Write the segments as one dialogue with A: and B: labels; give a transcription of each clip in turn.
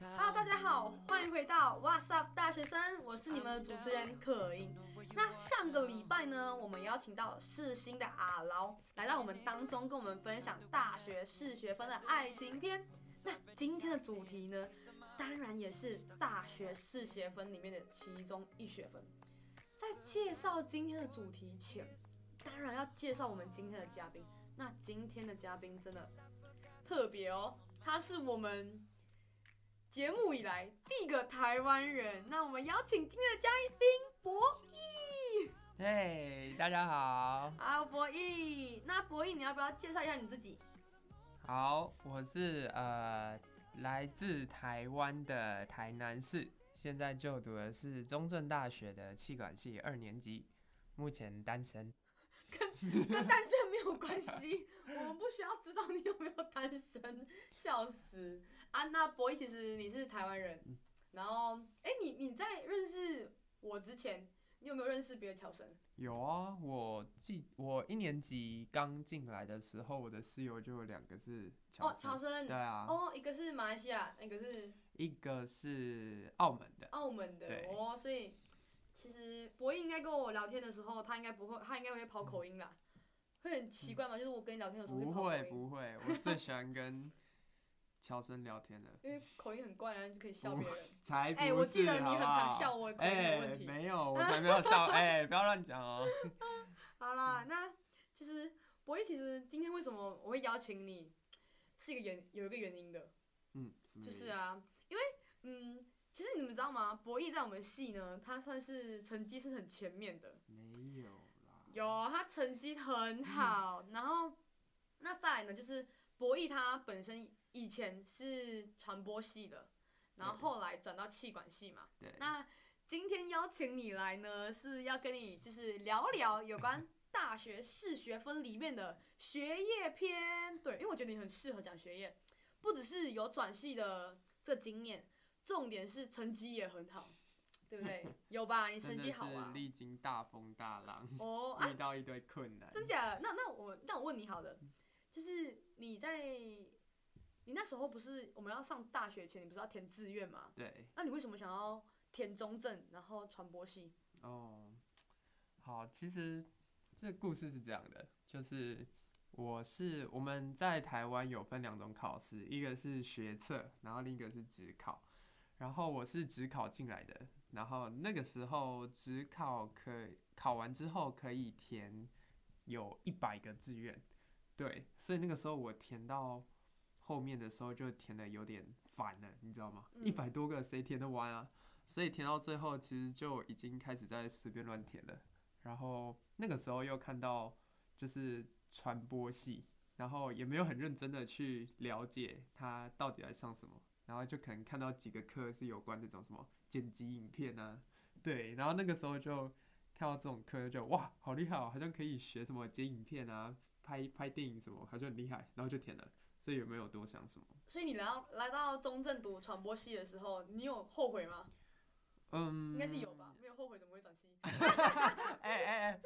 A: Hello，大家好，欢迎回到 What's Up 大学生，我是你们的主持人可盈。那上个礼拜呢，我们邀请到世新的阿劳来到我们当中，跟我们分享大学四学分的爱情篇。那今天的主题呢，当然也是大学四学分里面的其中一学分。在介绍今天的主题前，当然要介绍我们今天的嘉宾。那今天的嘉宾真的特别哦，他是我们节目以来第一个台湾人。那我们邀请今天的嘉宾博弈。
B: 嘿，大家好。
A: 好，博弈。那博弈，你要不要介绍一下你自己？
B: 好，我是呃来自台湾的台南市，现在就读的是中正大学的气管系二年级，目前单身。
A: 跟跟单身没有关系，我们不需要知道你有没有单身，笑死啊！那博弈其实你是台湾人，然后哎、欸，你你在认识我之前，你有没有认识别的侨生？
B: 有啊，我记我一年级刚进来的时候，我的室友就有两个是侨
A: 哦，侨生
B: 对啊，
A: 哦，一个是马来西亚，一个是
B: 一个是澳门的，
A: 澳门的哦，所以。其实博弈应该跟我聊天的时候，他应该不会，他应该会跑口音啦，嗯、会很奇怪吗？就是我跟你聊天的时候会跑口音。
B: 不会不会，我最喜欢跟乔森聊天了，
A: 因为口音很怪，然后就可以笑别人。
B: 才不是，
A: 哎、欸，我记得你很常笑我口音的
B: 问题。没有，我才没有笑，哎、欸，不要乱讲哦。
A: 好啦，那其实博弈，其实今天为什么我会邀请你，是一个原有一个原因的。
B: 嗯，
A: 就是啊，因为嗯。你们知道吗？博弈在我们系呢，他算是成绩是很前面的。
B: 没有啦。
A: 有，他成绩很好。嗯、然后，那再来呢，就是博弈他本身以前是传播系的，然后后来转到气管系嘛。
B: 对。
A: 那今天邀请你来呢，是要跟你就是聊聊有关大学四学分里面的学业篇。对，因为我觉得你很适合讲学业，不只是有转系的这经验。重点是成绩也很好，对不对？有吧？你成绩好啊！
B: 历经大风大浪，
A: 哦，
B: 遇到一堆困难。
A: 真假的？那那我那我问你好了，就是你在你那时候不是我们要上大学前，你不是要填志愿吗？
B: 对。
A: 那你为什么想要填中正，然后传播系？
B: 哦，好，其实这故事是这样的，就是我是我们在台湾有分两种考试，一个是学测，然后另一个是职考。然后我是只考进来的，然后那个时候只考可考完之后可以填有一百个志愿，对，所以那个时候我填到后面的时候就填的有点烦了，你知道吗？一百多个谁填得完啊？所以填到最后其实就已经开始在随便乱填了。然后那个时候又看到就是传播系，然后也没有很认真的去了解它到底在上什么。然后就可能看到几个课是有关那种什么剪辑影片啊，对，然后那个时候就看到这种课就哇，好厉害哦，好像可以学什么剪影片啊，拍拍电影什么，好像很厉害，然后就填了，所以有没有多想什么？
A: 所以你来到来到中正读传播系的时候，你有后悔吗？
B: 嗯，
A: 应该是有吧，没有后悔怎么会转系？
B: 哎哎哎，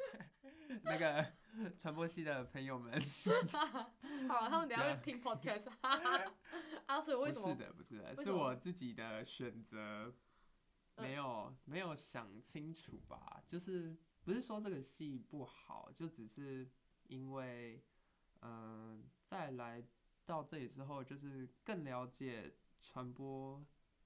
B: 那个传播系的朋友们，
A: 好，他们等下会听 podcast。啊，所以为什么？
B: 不是的，不是的，是我自己的选择，没有、嗯、没有想清楚吧？就是不是说这个戏不好，就只是因为，嗯、呃，再来到这里之后，就是更了解传播。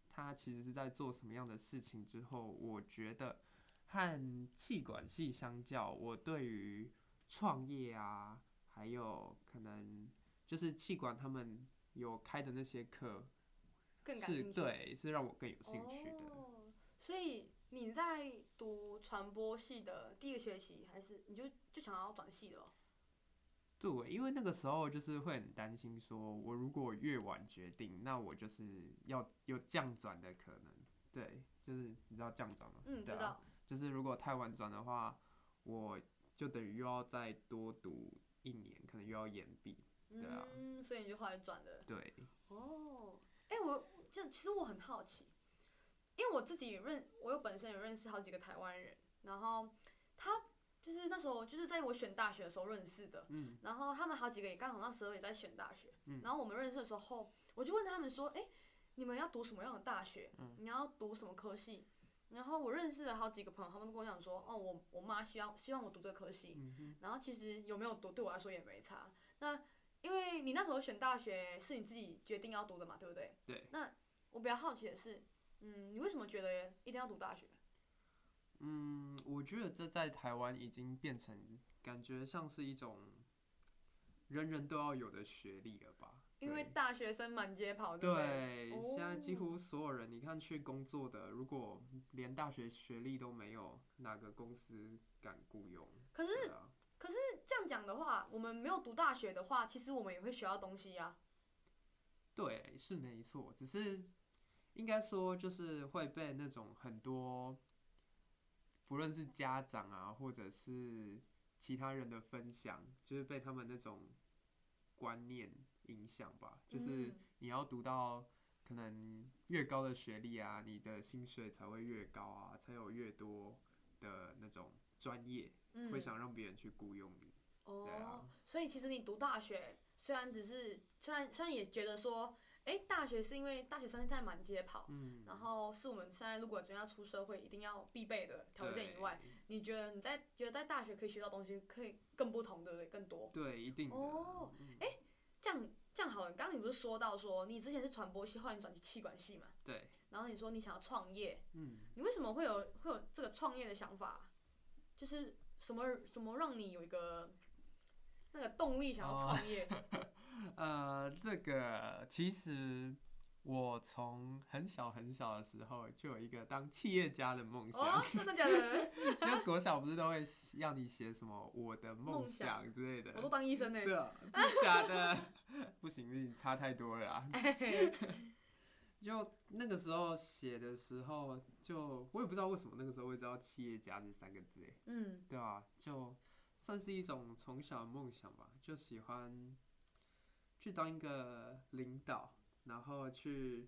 B: 它其实是在做什么样的事情？之后，我觉得和气管系相较，我对于创业啊，还有可能就是气管他们有开的那些课，
A: 更感兴趣。
B: 对，是让我更有兴趣的。
A: 哦，所以你在读传播系的第一个学期，还是你就就想要转系了？
B: 对，因为那个时候就是会很担心，说我如果越晚决定，那我就是要有降转的可能。对，就是你知道降转吗？
A: 嗯，
B: 对啊，
A: 知道。
B: 就是如果太晚转的话，我就等于又要再多读一年，可能又要延毕。对啊。
A: 嗯，所以你就后来转的。
B: 对。
A: 哦，哎，我这其实我很好奇，因为我自己认，我有本身有认识好几个台湾人，然后他。就是那时候，就是在我选大学的时候认识的。嗯。然后他们好几个也刚好那时候也在选大学。嗯。然后我们认识的时候，我就问他们说，哎、欸，你们要读什么样的大学？
B: 嗯、
A: 你要读什么科系？然后我认识了好几个朋友，他们都跟我讲说，哦，我我妈希望希望我读这科系，
B: 嗯、哼
A: 然后其实有没有读对我来说也没差。那因为你那时候选大学是你自己决定要读的嘛，对不对？
B: 对。
A: 那我比较好奇的是，嗯，你为什么觉得一定要读大学？
B: 嗯，我觉得这在台湾已经变成感觉像是一种人人都要有的学历了吧？
A: 因为大学生满街跑，对，
B: 对，现在几乎所有人，你看去工作的，如果连大学学历都没有，哪个公司敢雇佣？
A: 可是，啊、可是这样讲的话，我们没有读大学的话，其实我们也会学到东西呀、啊。
B: 对，是没错，只是应该说就是会被那种很多，不论是家长啊，或者是其他人的分享，就是被他们那种观念。影响吧，就是你要读到可能越高的学历啊，你的薪水才会越高啊，才有越多的那种专业，
A: 嗯、
B: 会想让别人去雇佣你。
A: 哦，所以其实你读大学，虽然只是虽然虽然也觉得说，哎、欸，大学是因为大学生现在满街跑，
B: 嗯，然
A: 后是我们现在如果真要出社会一定要必备的条件以外，你觉得你在觉得在大学可以学到东西可以更不同，对不对？更多。
B: 对，一定的。
A: 哦，哎、欸。这样这样好了，刚刚你不是说到说你之前是传播系，后来你转去气管系嘛？
B: 对。
A: 然后你说你想要创业，
B: 嗯，
A: 你为什么会有会有这个创业的想法？就是什么什么让你有一个那个动力想要创业？
B: 哦、呃，这个其实。我从很小很小的时候就有一个当企业家的梦想。
A: 哦，真的假的？
B: 因为国小不是都会让你写什么我的梦想之类的？
A: 我都当医生呢。
B: 对啊，真的假的？不行，不行，差太多了啦。就那个时候写的时候，就我也不知道为什么那个时候会知道企业家这三个字，
A: 嗯，
B: 对啊，就算是一种从小的梦想吧，就喜欢去当一个领导。然后去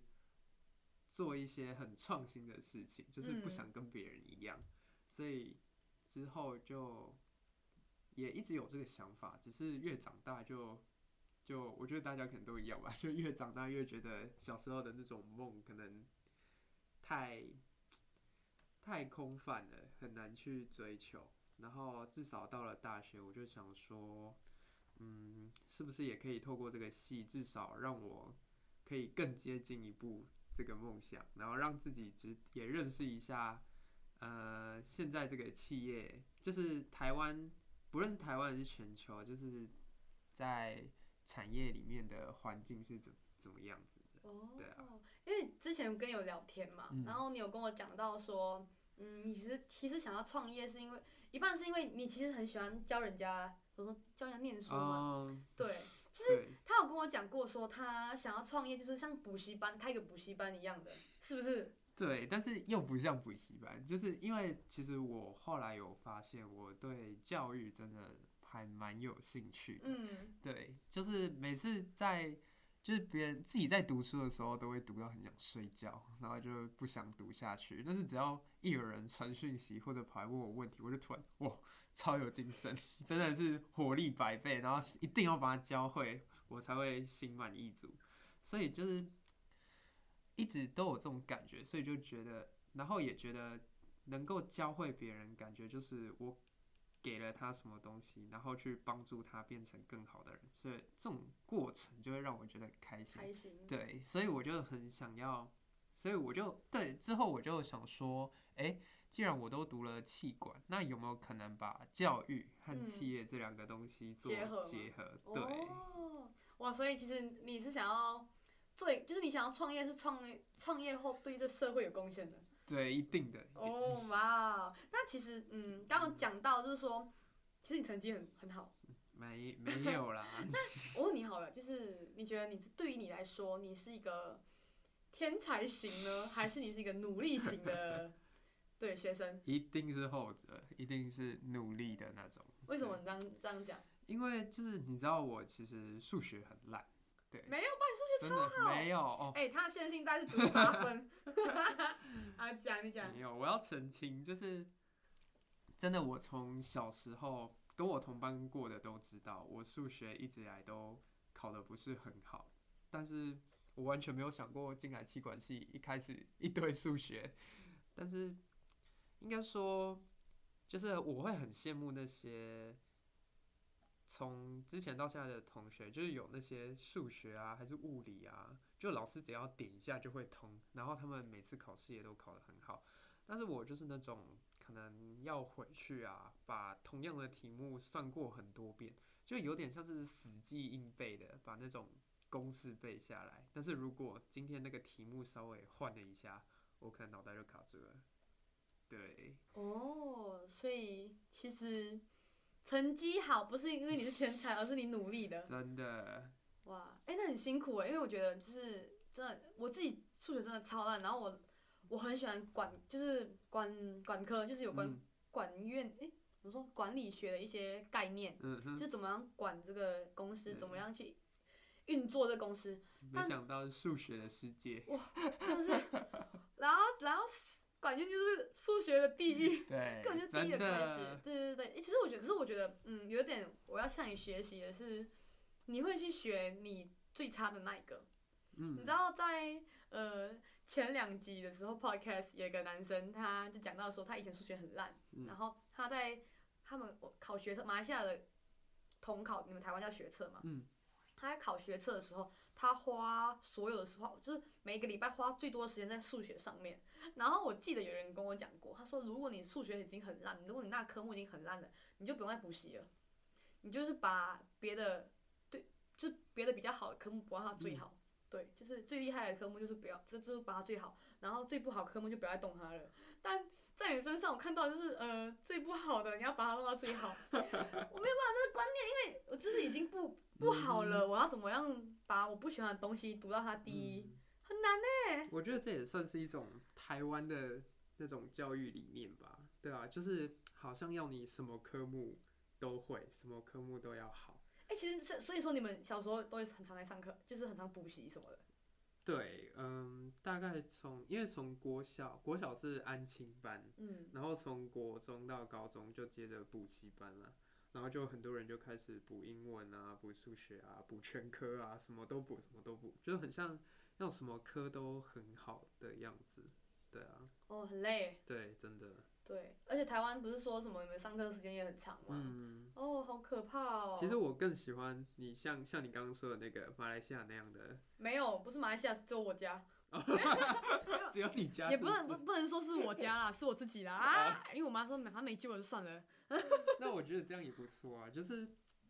B: 做一些很创新的事情，就是不想跟别人一样，嗯、所以之后就也一直有这个想法，只是越长大就就我觉得大家可能都一样吧，就越长大越觉得小时候的那种梦可能太太空泛了，很难去追求。然后至少到了大学，我就想说，嗯，是不是也可以透过这个戏，至少让我。可以更接近一步这个梦想，然后让自己只也认识一下，呃，现在这个企业就是台湾，不论是台湾还是全球，就是在产业里面的环境是怎怎么样子的？
A: 哦，
B: 对啊，
A: 因为之前跟你有聊天嘛，
B: 嗯、
A: 然后你有跟我讲到说，嗯，你其实其实想要创业是因为一半是因为你其实很喜欢教人家，比如说教人家念书嘛，嗯、对。就是他有跟我讲过，说他想要创业，就是像补习班开个补习班一样的，是不是？
B: 对，但是又不像补习班，就是因为其实我后来有发现，我对教育真的还蛮有兴趣。
A: 嗯，
B: 对，就是每次在就是别人自己在读书的时候，都会读到很想睡觉，然后就不想读下去。但是只要一有人传讯息或者跑来问我问题，我就突然哇。超有精神，真的是活力百倍，然后一定要把它教会，我才会心满意足。所以就是一直都有这种感觉，所以就觉得，然后也觉得能够教会别人，感觉就是我给了他什么东西，然后去帮助他变成更好的人，所以这种过程就会让我觉得开心。
A: 开心。
B: 对，所以我就很想要，所以我就对之后我就想说，哎。既然我都读了气管，那有没有可能把教育和企业这两个东西做结合？结合对。
A: 哦，哇，所以其实你是想要做，就是你想要创业，是创业创业后对这社会有贡献的。
B: 对，一定的。
A: 哦，哇，那其实，嗯，刚刚讲到就是说，其实你成绩很很好。
B: 没没有啦。
A: 那我问你好了，就是你觉得你对于你来说，你是一个天才型呢，还是你是一个努力型的？对学生
B: 一定是后者，一定是努力的那种。
A: 为什么你这样这样讲？因
B: 为就是你知道我其实数学很烂，对。
A: 没有，爸，你数学超好。
B: 没有哦。
A: 哎、欸，他现在现在是九十八分。啊，讲你讲。
B: 没有，我要澄清，就是真的，我从小时候跟我同班过的都知道，我数学一直以来都考的不是很好。但是我完全没有想过进来气管系，一开始一堆数学，但是应该说，就是我会很羡慕那些从之前到现在的同学，就是有那些数学啊，还是物理啊，就老师只要点一下就会通，然后他们每次考试也都考得很好，但是我就是那种可能要回去啊，把同样的题目算过很多遍，就有点像是死记硬背的，把那种。公式背下来，但是如果今天那个题目稍微换了一下，我可能脑袋就卡住了。对。
A: 哦，所以其实成绩好不是因为你是天才，而是你努力的。
B: 真的。
A: 哇，哎、欸，那很辛苦哎，因为我觉得就是真的，我自己数学真的超烂，然后我我很喜欢管，就是管管科，就是有关管院，哎、嗯，怎么说管理学的一些概念，就怎么样管这个公司，嗯、怎么样去。运作这公司，
B: 没想到数学的世界，
A: 哇，是不 是？然后，然后，感觉就是数学的地狱，
B: 对，
A: 根本就第一个开始，对对对。其实我觉得，可是我觉得，嗯，有点我要向你学习的是，你会去学你最差的那一个。嗯，你知道在呃前两集的时候，podcast 有一个男生，他就讲到说他以前数学很烂，嗯，然后他在他们考学测，马来西亚的统考，你们台湾叫学测嘛？嗯。他在考学测的时候，他花所有的时候，就是每个礼拜花最多的时间在数学上面。然后我记得有人跟我讲过，他说如果你数学已经很烂，如果你那科目已经很烂了，你就不用再补习了，你就是把别的，对，就是别的比较好的科目补到它最好，对，就是最厉害的科目就是不要，就就是把它最好，然后最不好科目就不要再动它了。但在你身上，我看到就是呃最不好的，你要把它弄到最好。我没有办法这个观念，因为我就是已经不不好了，我要怎么样把我不喜欢的东西读到它第一，嗯、很难呢。
B: 我觉得这也算是一种台湾的那种教育理念吧，对啊，就是好像要你什么科目都会，什么科目都要好。
A: 哎、欸，其实所以说你们小时候都会很常来上课，就是很常补习什么的。
B: 对，嗯，大概从因为从国小，国小是安亲班，嗯，然后从国中到高中就接着补习班了，然后就很多人就开始补英文啊，补数学啊，补全科啊，什么都补，什么都补，就很像要什么科都很好的样子，对啊。
A: 哦，很累。
B: 对，真的。
A: 对，而且台湾不是说什么你们上课时间也很长吗？嗯。哦，好可怕哦。
B: 其实我更喜欢你像像你刚刚说的那个马来西亚那样的。
A: 没有，不是马来西亚，是只有我家。
B: 只有你家是不是？
A: 也不能不不能说是我家啦，是我自己啦啊！因为我妈说反正没救了就算了。
B: 那我觉得这样也不错啊，就是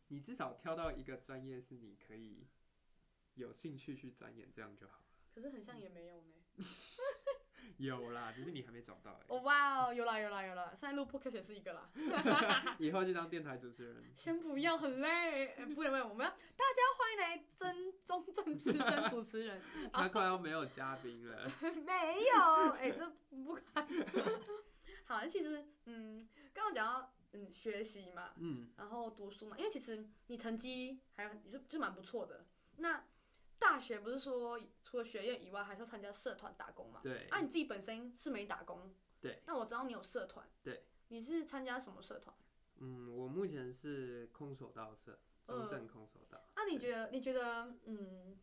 B: 你至少挑到一个专业是你可以有兴趣去钻研，这样就好了。
A: 可是很像也没有呢。
B: 有啦，只是你还没找到哎、欸。
A: 哦哇哦，有啦有啦有啦，现在录 podcast 也是一个啦。
B: 以后就当电台主持人。
A: 先不要，很累。欸、不不，我们要大家欢迎来真中正资深主持人。
B: 他快要没有嘉宾了。
A: 没有，哎、欸，这不敢。好，其实嗯，刚刚讲到嗯学习嘛，嗯，然后读书嘛，因为其实你成绩还有就就蛮不错的。那大学不是说除了学业以外，还是要参加社团打工嘛？
B: 对。
A: 啊，你自己本身是没打工。
B: 对。
A: 那我知道你有社团。
B: 对。
A: 你是参加什么社团？
B: 嗯，我目前是空手道社，中正空手道。
A: 那、呃啊、你觉得？你觉得，嗯，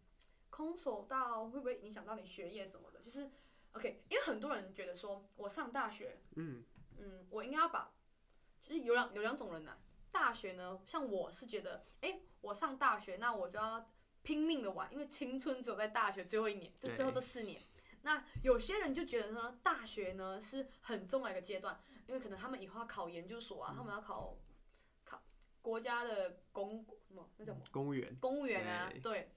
A: 空手道会不会影响到你学业什么的？就是，OK，因为很多人觉得说，我上大学，嗯嗯，我应该要把，有两有两种人呐、啊。大学呢，像我是觉得，哎、欸，我上大学，那我就要。拼命的玩，因为青春只有在大学最后一年，就最后这四年。那有些人就觉得呢，大学呢是很重要的一个阶段，因为可能他们以后要考研究所啊，嗯、他们要考考国家的公什么那叫什么？公务员。公务员啊，对。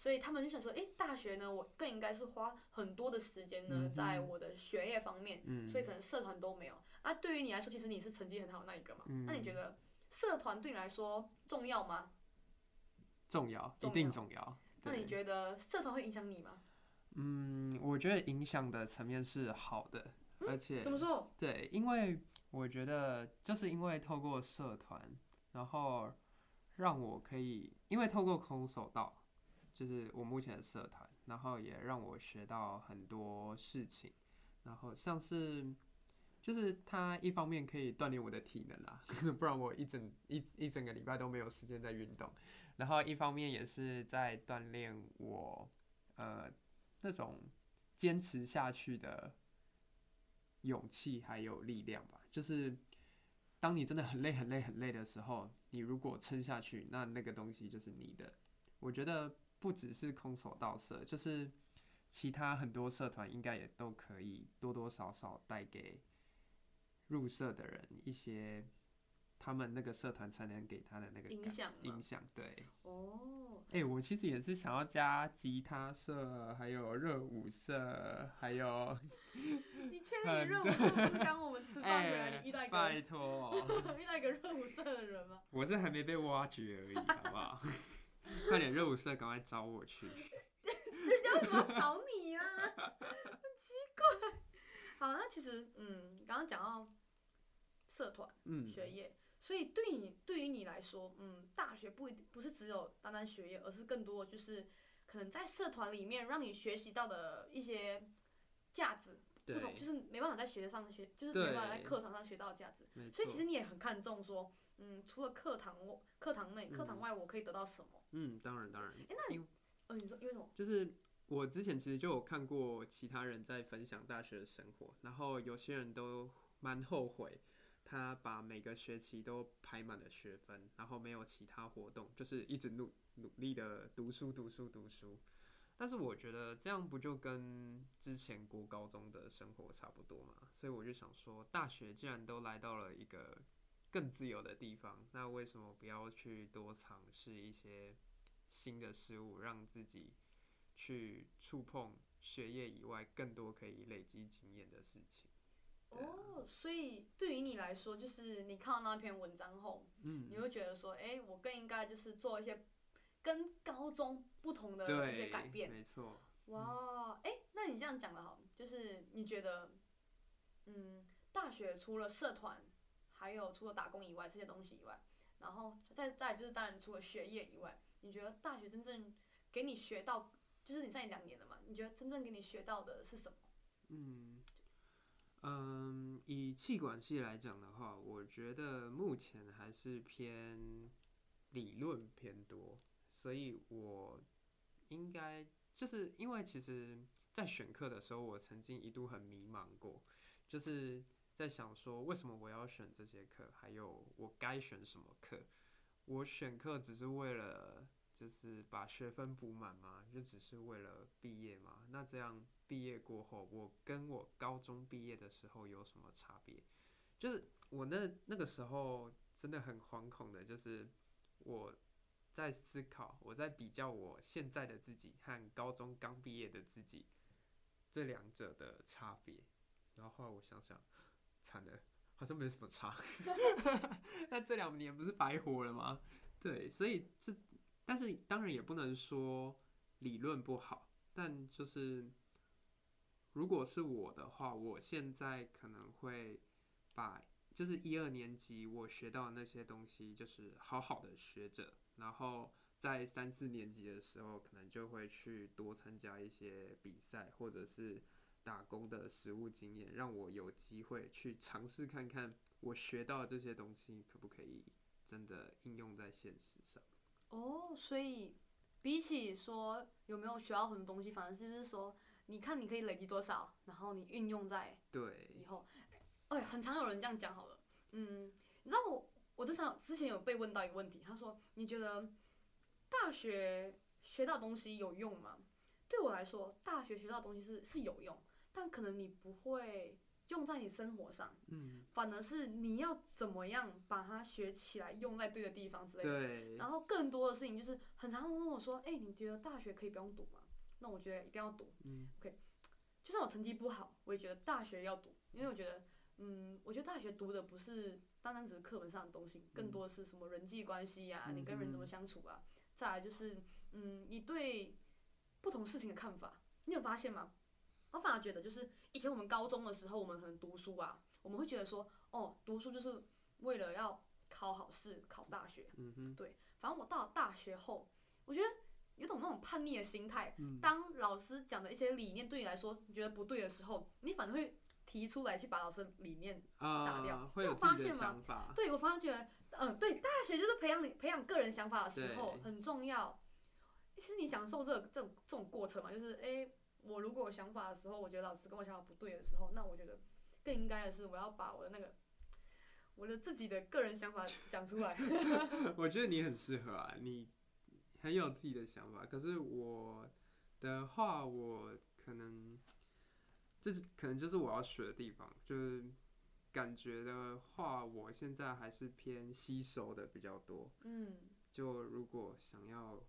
A: 所以他们就想说，哎、欸，大学呢，我更应该是花很多的时间呢，嗯、在我的学业方面。嗯、所以可能社团都没有。啊，对于你来说，其实你是成绩很好的那一个嘛。嗯、那你觉得社团对你来说重要吗？
B: 重要，一定重要。
A: 那你觉得社团会影响你吗？
B: 嗯，我觉得影响的层面是好的，嗯、而且
A: 怎么说？
B: 对，因为我觉得就是因为透过社团，然后让我可以，因为透过空手道，就是我目前的社团，然后也让我学到很多事情，然后像是。就是他一方面可以锻炼我的体能啊，不然我一整一一整个礼拜都没有时间在运动。然后一方面也是在锻炼我，呃那种坚持下去的勇气还有力量吧。就是当你真的很累很累很累的时候，你如果撑下去，那那个东西就是你的。我觉得不只是空手道社，就是其他很多社团应该也都可以多多少少带给入社的人一些。他们那个社团才能给他的那个
A: 影响，
B: 影响对。
A: 哦，
B: 哎，我其实也是想要加吉他社，还有热舞社，还有。
A: 你确定热舞社不是刚我们吃饭回来你遇到一个？
B: 拜托，
A: 遇到一个热舞社的人吗？
B: 我是还没被挖掘而已，好不好？快点，热舞社赶快找我去。
A: 人家为什么要找你啊？很奇怪。好，那其实，嗯，刚刚讲到社团，嗯，学业。所以对你对于你来说，嗯，大学不一定不是只有单单学业，而是更多就是可能在社团里面让你学习到的一些价值，不同就是没办法在学上学，就是没办法在课堂上学到的价值。所以其实你也很看重说，嗯，除了课堂我课堂内课堂外我可以得到什么？
B: 嗯，当然当然。哎，那
A: 你，呃，你说因为什么？
B: 就是我之前其实就有看过其他人在分享大学的生活，然后有些人都蛮后悔。他把每个学期都排满了学分，然后没有其他活动，就是一直努努力的读书读书读书。但是我觉得这样不就跟之前国高中的生活差不多嘛？所以我就想说，大学既然都来到了一个更自由的地方，那为什么不要去多尝试一些新的事物，让自己去触碰学业以外更多可以累积经验的事情？
A: 哦，所以对于你来说，就是你看到那篇文章后，嗯，你会觉得说，哎、欸，我更应该就是做一些跟高中不同的一些改变，
B: 没错。
A: 哇，哎、欸，那你这样讲的好，就是你觉得，嗯，大学除了社团，还有除了打工以外这些东西以外，然后再再就是当然除了学业以外，你觉得大学真正给你学到，就是你上两年了嘛？你觉得真正给你学到的是什么？
B: 嗯。嗯，以气管系来讲的话，我觉得目前还是偏理论偏多，所以我应该就是因为其实，在选课的时候，我曾经一度很迷茫过，就是在想说，为什么我要选这些课，还有我该选什么课？我选课只是为了就是把学分补满吗？就只是为了毕业吗？那这样。毕业过后，我跟我高中毕业的时候有什么差别？就是我那那个时候真的很惶恐的，就是我在思考，我在比较我现在的自己和高中刚毕业的自己这两者的差别。然后后来我想想，惨了，好像没什么差。那这两年不是白活了吗？对，所以这但是当然也不能说理论不好，但就是。如果是我的话，我现在可能会把就是一二年级我学到的那些东西，就是好好的学着，然后在三四年级的时候，可能就会去多参加一些比赛，或者是打工的实务经验，让我有机会去尝试看看我学到的这些东西可不可以真的应用在现实上。
A: 哦，所以比起说有没有学到很多东西，反而是就是说。你看，你可以累积多少，然后你运用在对以后。哎、欸，很常有人这样讲好了。嗯，你知道我，我之前之前有被问到一个问题，他说：“你觉得大学学到东西有用吗？”对我来说，大学学到东西是是有用，但可能你不会用在你生活上。嗯。反而是你要怎么样把它学起来，用在对的地方之类的。对。然后更多的事情就是，很常问我说：“哎、欸，你觉得大学可以不用读吗？”那我觉得一定要读，嗯，OK，就算我成绩不好，我也觉得大学要读，因为我觉得，嗯，我觉得大学读的不是单单只是课本上的东西，更多的是什么人际关系呀、啊，你跟人怎么相处啊，再来就是，嗯，你对不同事情的看法，你有发现吗？我反而觉得，就是以前我们高中的时候，我们可能读书啊，我们会觉得说，哦，读书就是为了要考好试、考大学，嗯哼，对，反正我到了大学后，我觉得。有种那种叛逆的心态，当老师讲的一些理念对你来说你觉得不对的时候，你反而会提出来去把老师的理念打掉。
B: 会有自己的想法。
A: 对，我发现，嗯，对，大学就是培养你培养个人想法的时候很重要。其实你享受这个、这种这种过程嘛，就是哎、欸，我如果有想法的时候，我觉得老师跟我想法不对的时候，那我觉得更应该的是我要把我的那个我的自己的个人想法讲出来。
B: 我觉得你很适合啊，你很有自己的想法。可是我的话，我可能这是可能就是我要学的地方，就是感觉的话，我现在还是偏吸收的比较多。
A: 嗯。
B: 就如果想要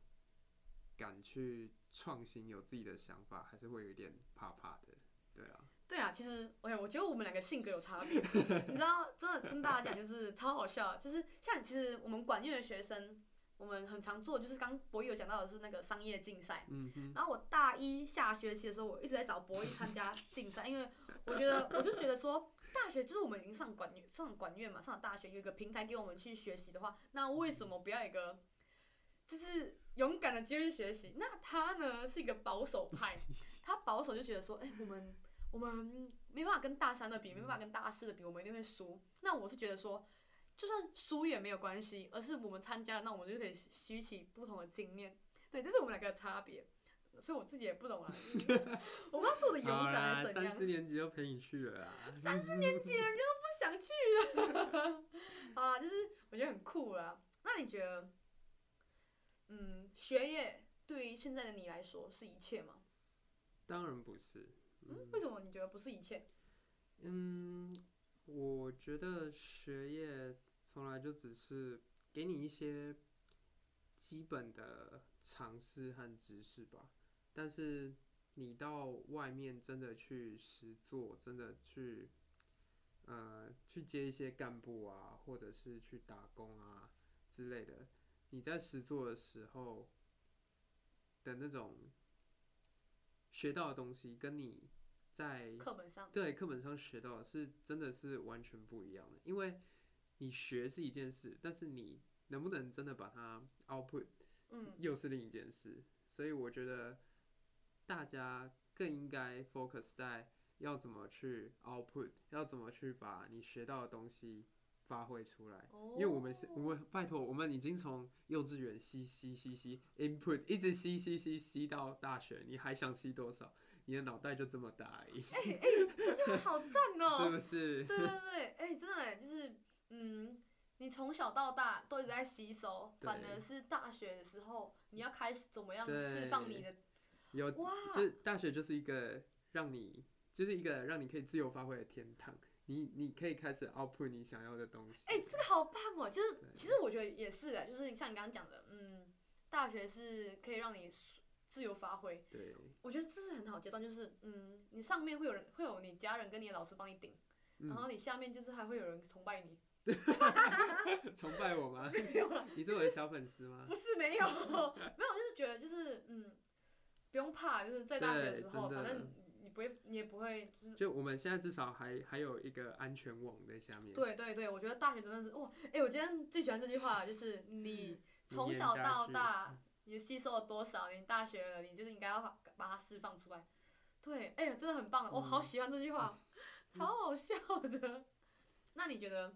B: 敢去创新，有自己的想法，还是会有一点怕怕的，对啊。
A: 对啊，其实我我觉得我们两个性格有差别，你知道，真的跟大家讲就是超好笑，就是像其实我们管院的学生，我们很常做，就是刚博弈有讲到的是那个商业
B: 竞赛。
A: 然后我大一下学期的时候，我一直在找博弈参加竞赛，因为我觉得我就觉得说。大学就是我们已经上管院，上管院嘛，上了大学有一个平台给我们去学习的话，那为什么不要一个，就是勇敢的继续学习？那他呢是一个保守派，他保守就觉得说，哎、欸，我们我们没办法跟大三的比，没办法跟大四的比，我们一定会输。那我是觉得说，就算输也没有关系，而是我们参加了，那我们就可以吸取不同的经验。对，这是我们两个的差别。所以我自己也不懂啊，我不知道是我的 勇敢还是怎样。
B: 三四年级就陪你去了啦。
A: 三四年级人就不想去了。好啦，就是我觉得很酷啦。那你觉得，嗯，学业对于现在的你来说是一切吗？
B: 当然不是。
A: 嗯，为什么你觉得不是一切？
B: 嗯，我觉得学业从来就只是给你一些基本的常识和知识吧。但是你到外面真的去实做，真的去，呃，去接一些干部啊，或者是去打工啊之类的，你在实做的时候的那种学到的东西，跟你在
A: 课本上，
B: 对，课本上学到的是真的是完全不一样的。因为你学是一件事，但是你能不能真的把它 output，
A: 嗯，
B: 又是另一件事。所以我觉得。大家更应该 focus 在要怎么去 output，要怎么去把你学到的东西发挥出来。因为我们是，我们拜托，我们已经从幼稚园吸吸吸吸 input，一直吸吸吸吸到大学，你还想吸多少？你的脑袋就这么大而已。
A: 哎哎、欸欸，这句话好赞哦、喔！
B: 是不是？
A: 对对对，哎、欸，真的就是，嗯，你从小到大都一直在吸收，反而是大学的时候，你要开始怎么样释放你的。
B: 有，就是大学就是一个让你，就是一个让你可以自由发挥的天堂。你你可以开始 output 你想要的东西。
A: 哎、欸，这个好棒哦！就是其实我觉得也是的，就是像你刚刚讲的，嗯，大学是可以让你自由发挥。
B: 对。
A: 我觉得这是很好阶段，就是嗯，你上面会有人，会有你家人跟你的老师帮你顶、嗯，然后你下面就是还会有人崇拜你。
B: 崇拜我吗？
A: 没有了。
B: 你是我的小粉丝吗？
A: 不是，没有，没有，就是觉得就是嗯。不用怕，就是在大学的时候，反正你不会，你也不会，就是。
B: 就我们现在至少还还有一个安全网在下面。
A: 对对对，我觉得大学真的是哇，哎、欸，我今天最喜欢这句话，就是你从小到大，你吸收了多少，你大学了，你就是应该要把它释放出来。对，哎、呀，真的很棒，我、好喜欢这句话，嗯、超好笑的。那你觉得，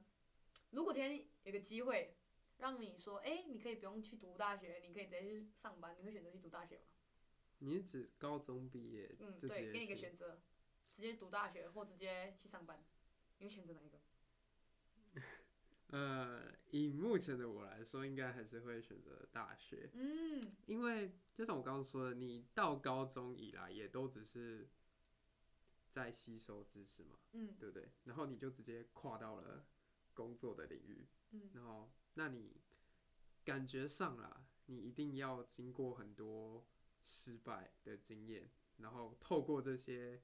A: 如果今天有个机会，让你说，哎、欸，你可以不用去读大学，你可以直接去上班，你会选择去读大学吗？
B: 你是指高中毕业？
A: 嗯，对，给你一个选择，直接读大学或直接去上班，你会选择哪一个？
B: 呃，以目前的我来说，应该还是会选择大学。
A: 嗯，
B: 因为就像我刚刚说的，你到高中以来也都只是在吸收知识嘛，
A: 嗯，
B: 对不对？然后你就直接跨到了工作的领域，
A: 嗯，
B: 然后那你感觉上啦，你一定要经过很多。失败的经验，然后透过这些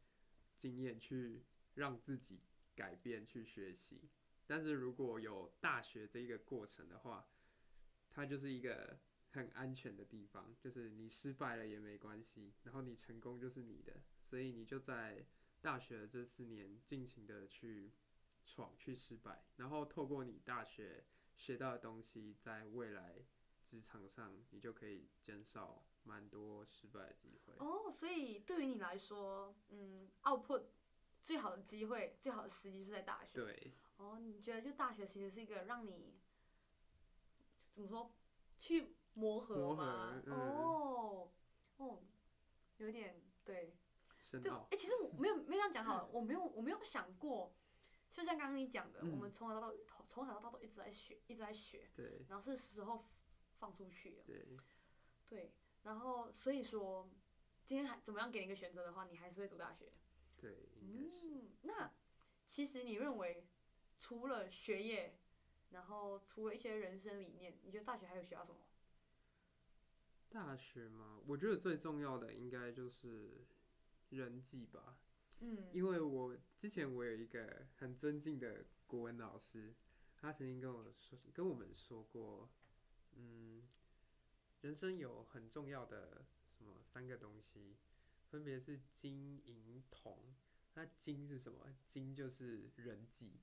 B: 经验去让自己改变，去学习。但是如果有大学这一个过程的话，它就是一个很安全的地方，就是你失败了也没关系，然后你成功就是你的，所以你就在大学的这四年尽情的去闯，去失败，然后透过你大学学到的东西，在未来职场上你就可以减少。蛮多失败的机会
A: 哦，所以对于你来说，嗯，output 最好的机会、最好的时机是在大学。
B: 对。
A: 哦，你觉得就大学其实是一个让你怎么说，去磨合吗？
B: 嗯、
A: 哦，哦，有点对。
B: 深
A: 奥。哎、欸，其实我没有没有这样讲好了，我没有我没有想过，就像刚刚你讲的，
B: 嗯、
A: 我们从小到大从小到大都一直在学，一直在学。
B: 对。
A: 然后是时候放出去了。
B: 对。
A: 对，然后所以说，今天还怎么样给你一个选择的话，你还是会读大学。
B: 对，应该是。
A: 嗯，那其实你认为，除了学业，然后除了一些人生理念，你觉得大学还有学到什么？
B: 大学嘛，我觉得最重要的应该就是人际吧。
A: 嗯，
B: 因为我之前我有一个很尊敬的国文老师，他曾经跟我说，跟我们说过，嗯，人生有很重要的什么三个东西，分别是金银铜。那金是什么？金就是人际，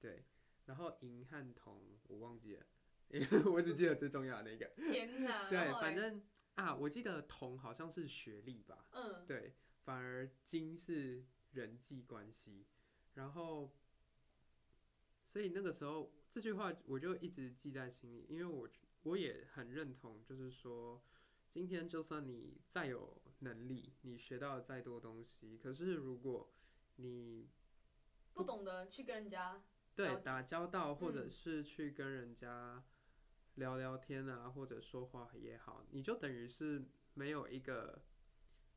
B: 对。然后银和铜我忘记了。因为 我只记得最重要的那个。
A: 天哪！
B: 对，反正啊，我记得铜好像是学历吧。
A: 嗯。
B: 对，反而金是人际关系。然后，所以那个时候这句话我就一直记在心里，因为我我也很认同，就是说，今天就算你再有能力，你学到了再多东西，可是如果你
A: 不，不懂得去跟人家
B: 对打交道，或者是去跟人家。聊聊天啊，或者说话也好，你就等于是没有一个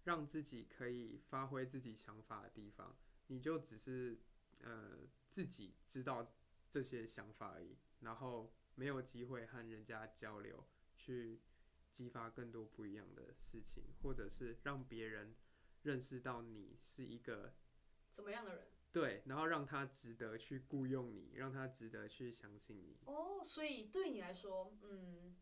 B: 让自己可以发挥自己想法的地方，你就只是呃自己知道这些想法而已，然后没有机会和人家交流，去激发更多不一样的事情，或者是让别人认识到你是一个
A: 怎么样的人。
B: 对，然后让他值得去雇佣你，让他值得去相信你。
A: 哦，所以对你来说，嗯，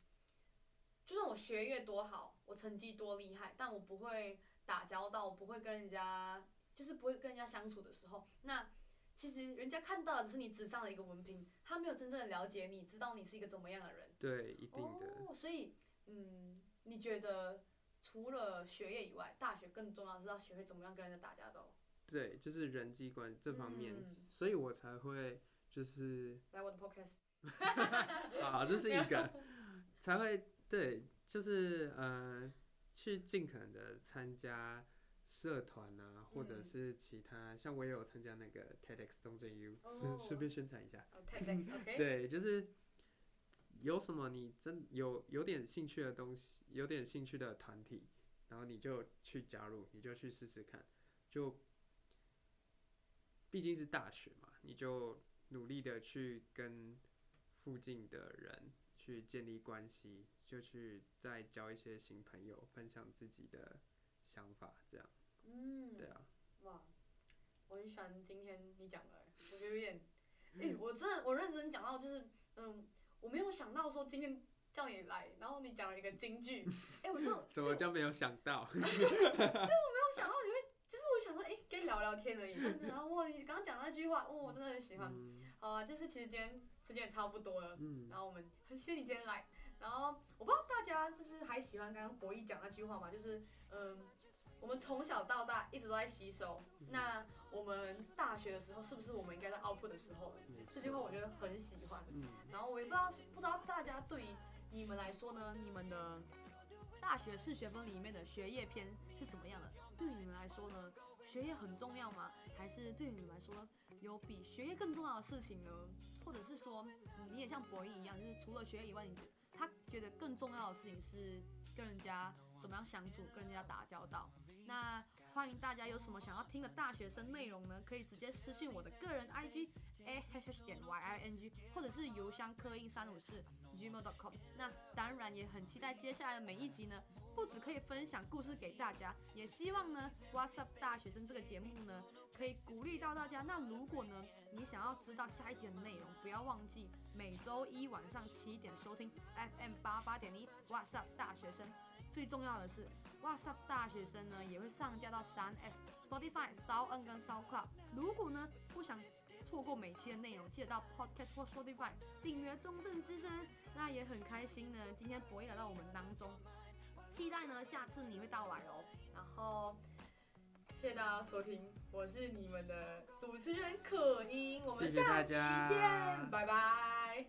A: 就算我学业多好，我成绩多厉害，但我不会打交道，不会跟人家，就是不会跟人家相处的时候，那其实人家看到的只是你纸上的一个文凭，他没有真正的了解你，知道你是一个怎么样的人。
B: 对，一定的。
A: 哦，所以，嗯，你觉得除了学业以外，大学更重要的是要学会怎么样跟人家打交道？
B: 对，就是人际关系这方面，
A: 嗯、
B: 所以我才会就是
A: 来我的 podcast，
B: 啊，这是一个 才会对，就是呃，去尽可能的参加社团啊，或者是其他，嗯、像我也有参加那个 TEDx 中正 U，顺顺便宣传一下。
A: Oh, TEDx。
B: 对，就是有什么你真有有点兴趣的东西，有点兴趣的团体，然后你就去加入，你就去试试看，就。毕竟是大学嘛，你就努力的去跟附近的人去建立关系，就去再交一些新朋友，分享自己的想法，这样。
A: 嗯，
B: 对啊。
A: 哇，我很喜欢今天你讲的，我觉得有点，哎、欸，我真的我认真讲到就是，嗯，我没有想到说今天叫你来，然后你讲了一个京剧，哎、欸，我这种
B: 什么叫没有想到？
A: 就我没有想到你会。就是我想说，哎、欸，跟聊聊天而已。然后哇，你刚刚讲那句话，哇，我真的很喜欢。
B: 嗯、
A: 好啊，就是其实今天时间也差不多了。
B: 嗯、
A: 然后我们很谢谢你今天来。然后我不知道大家就是还喜欢刚刚博弈讲那句话吗？就是嗯，我们从小到大一直都在吸收。
B: 嗯、
A: 那我们大学的时候，是不是我们应该在 output 的时候？这句话我觉得很喜欢。
B: 嗯、
A: 然后我也不知道，不知道大家对于你们来说呢，你们的大学四学分里面的学业篇是什么样的？对于你们来说呢？学业很重要吗？还是对于你们来说有比学业更重要的事情呢？或者是说，你也像博弈一样，就是除了学业以外，你他觉得更重要的事情是跟人家怎么样相处，跟人家打交道。那欢迎大家有什么想要听的大学生内容呢？可以直接私信我的个人 IG a h h 点 y i n g，或者是邮箱刻印三五四 gmail.com。那当然也很期待接下来的每一集呢。不只可以分享故事给大家，也希望呢，What's Up 大学生这个节目呢，可以鼓励到大家。那如果呢，你想要知道下一集的内容，不要忘记每周一晚上七点收听 FM 八八点一 What's Up 大学生。最重要的是，What's Up 大学生呢也会上架到三 S、Spotify、s o u n 跟 s o u Club。如果呢不想错过每期的内容，记得到 Podcast 或 Spotify 订阅中正之声。那也很开心呢，今天博弈来到我们当中。期待呢，下次你会到来哦。然后，谢谢大家收听，我是你们的主持人可音，我们下期见，拜拜。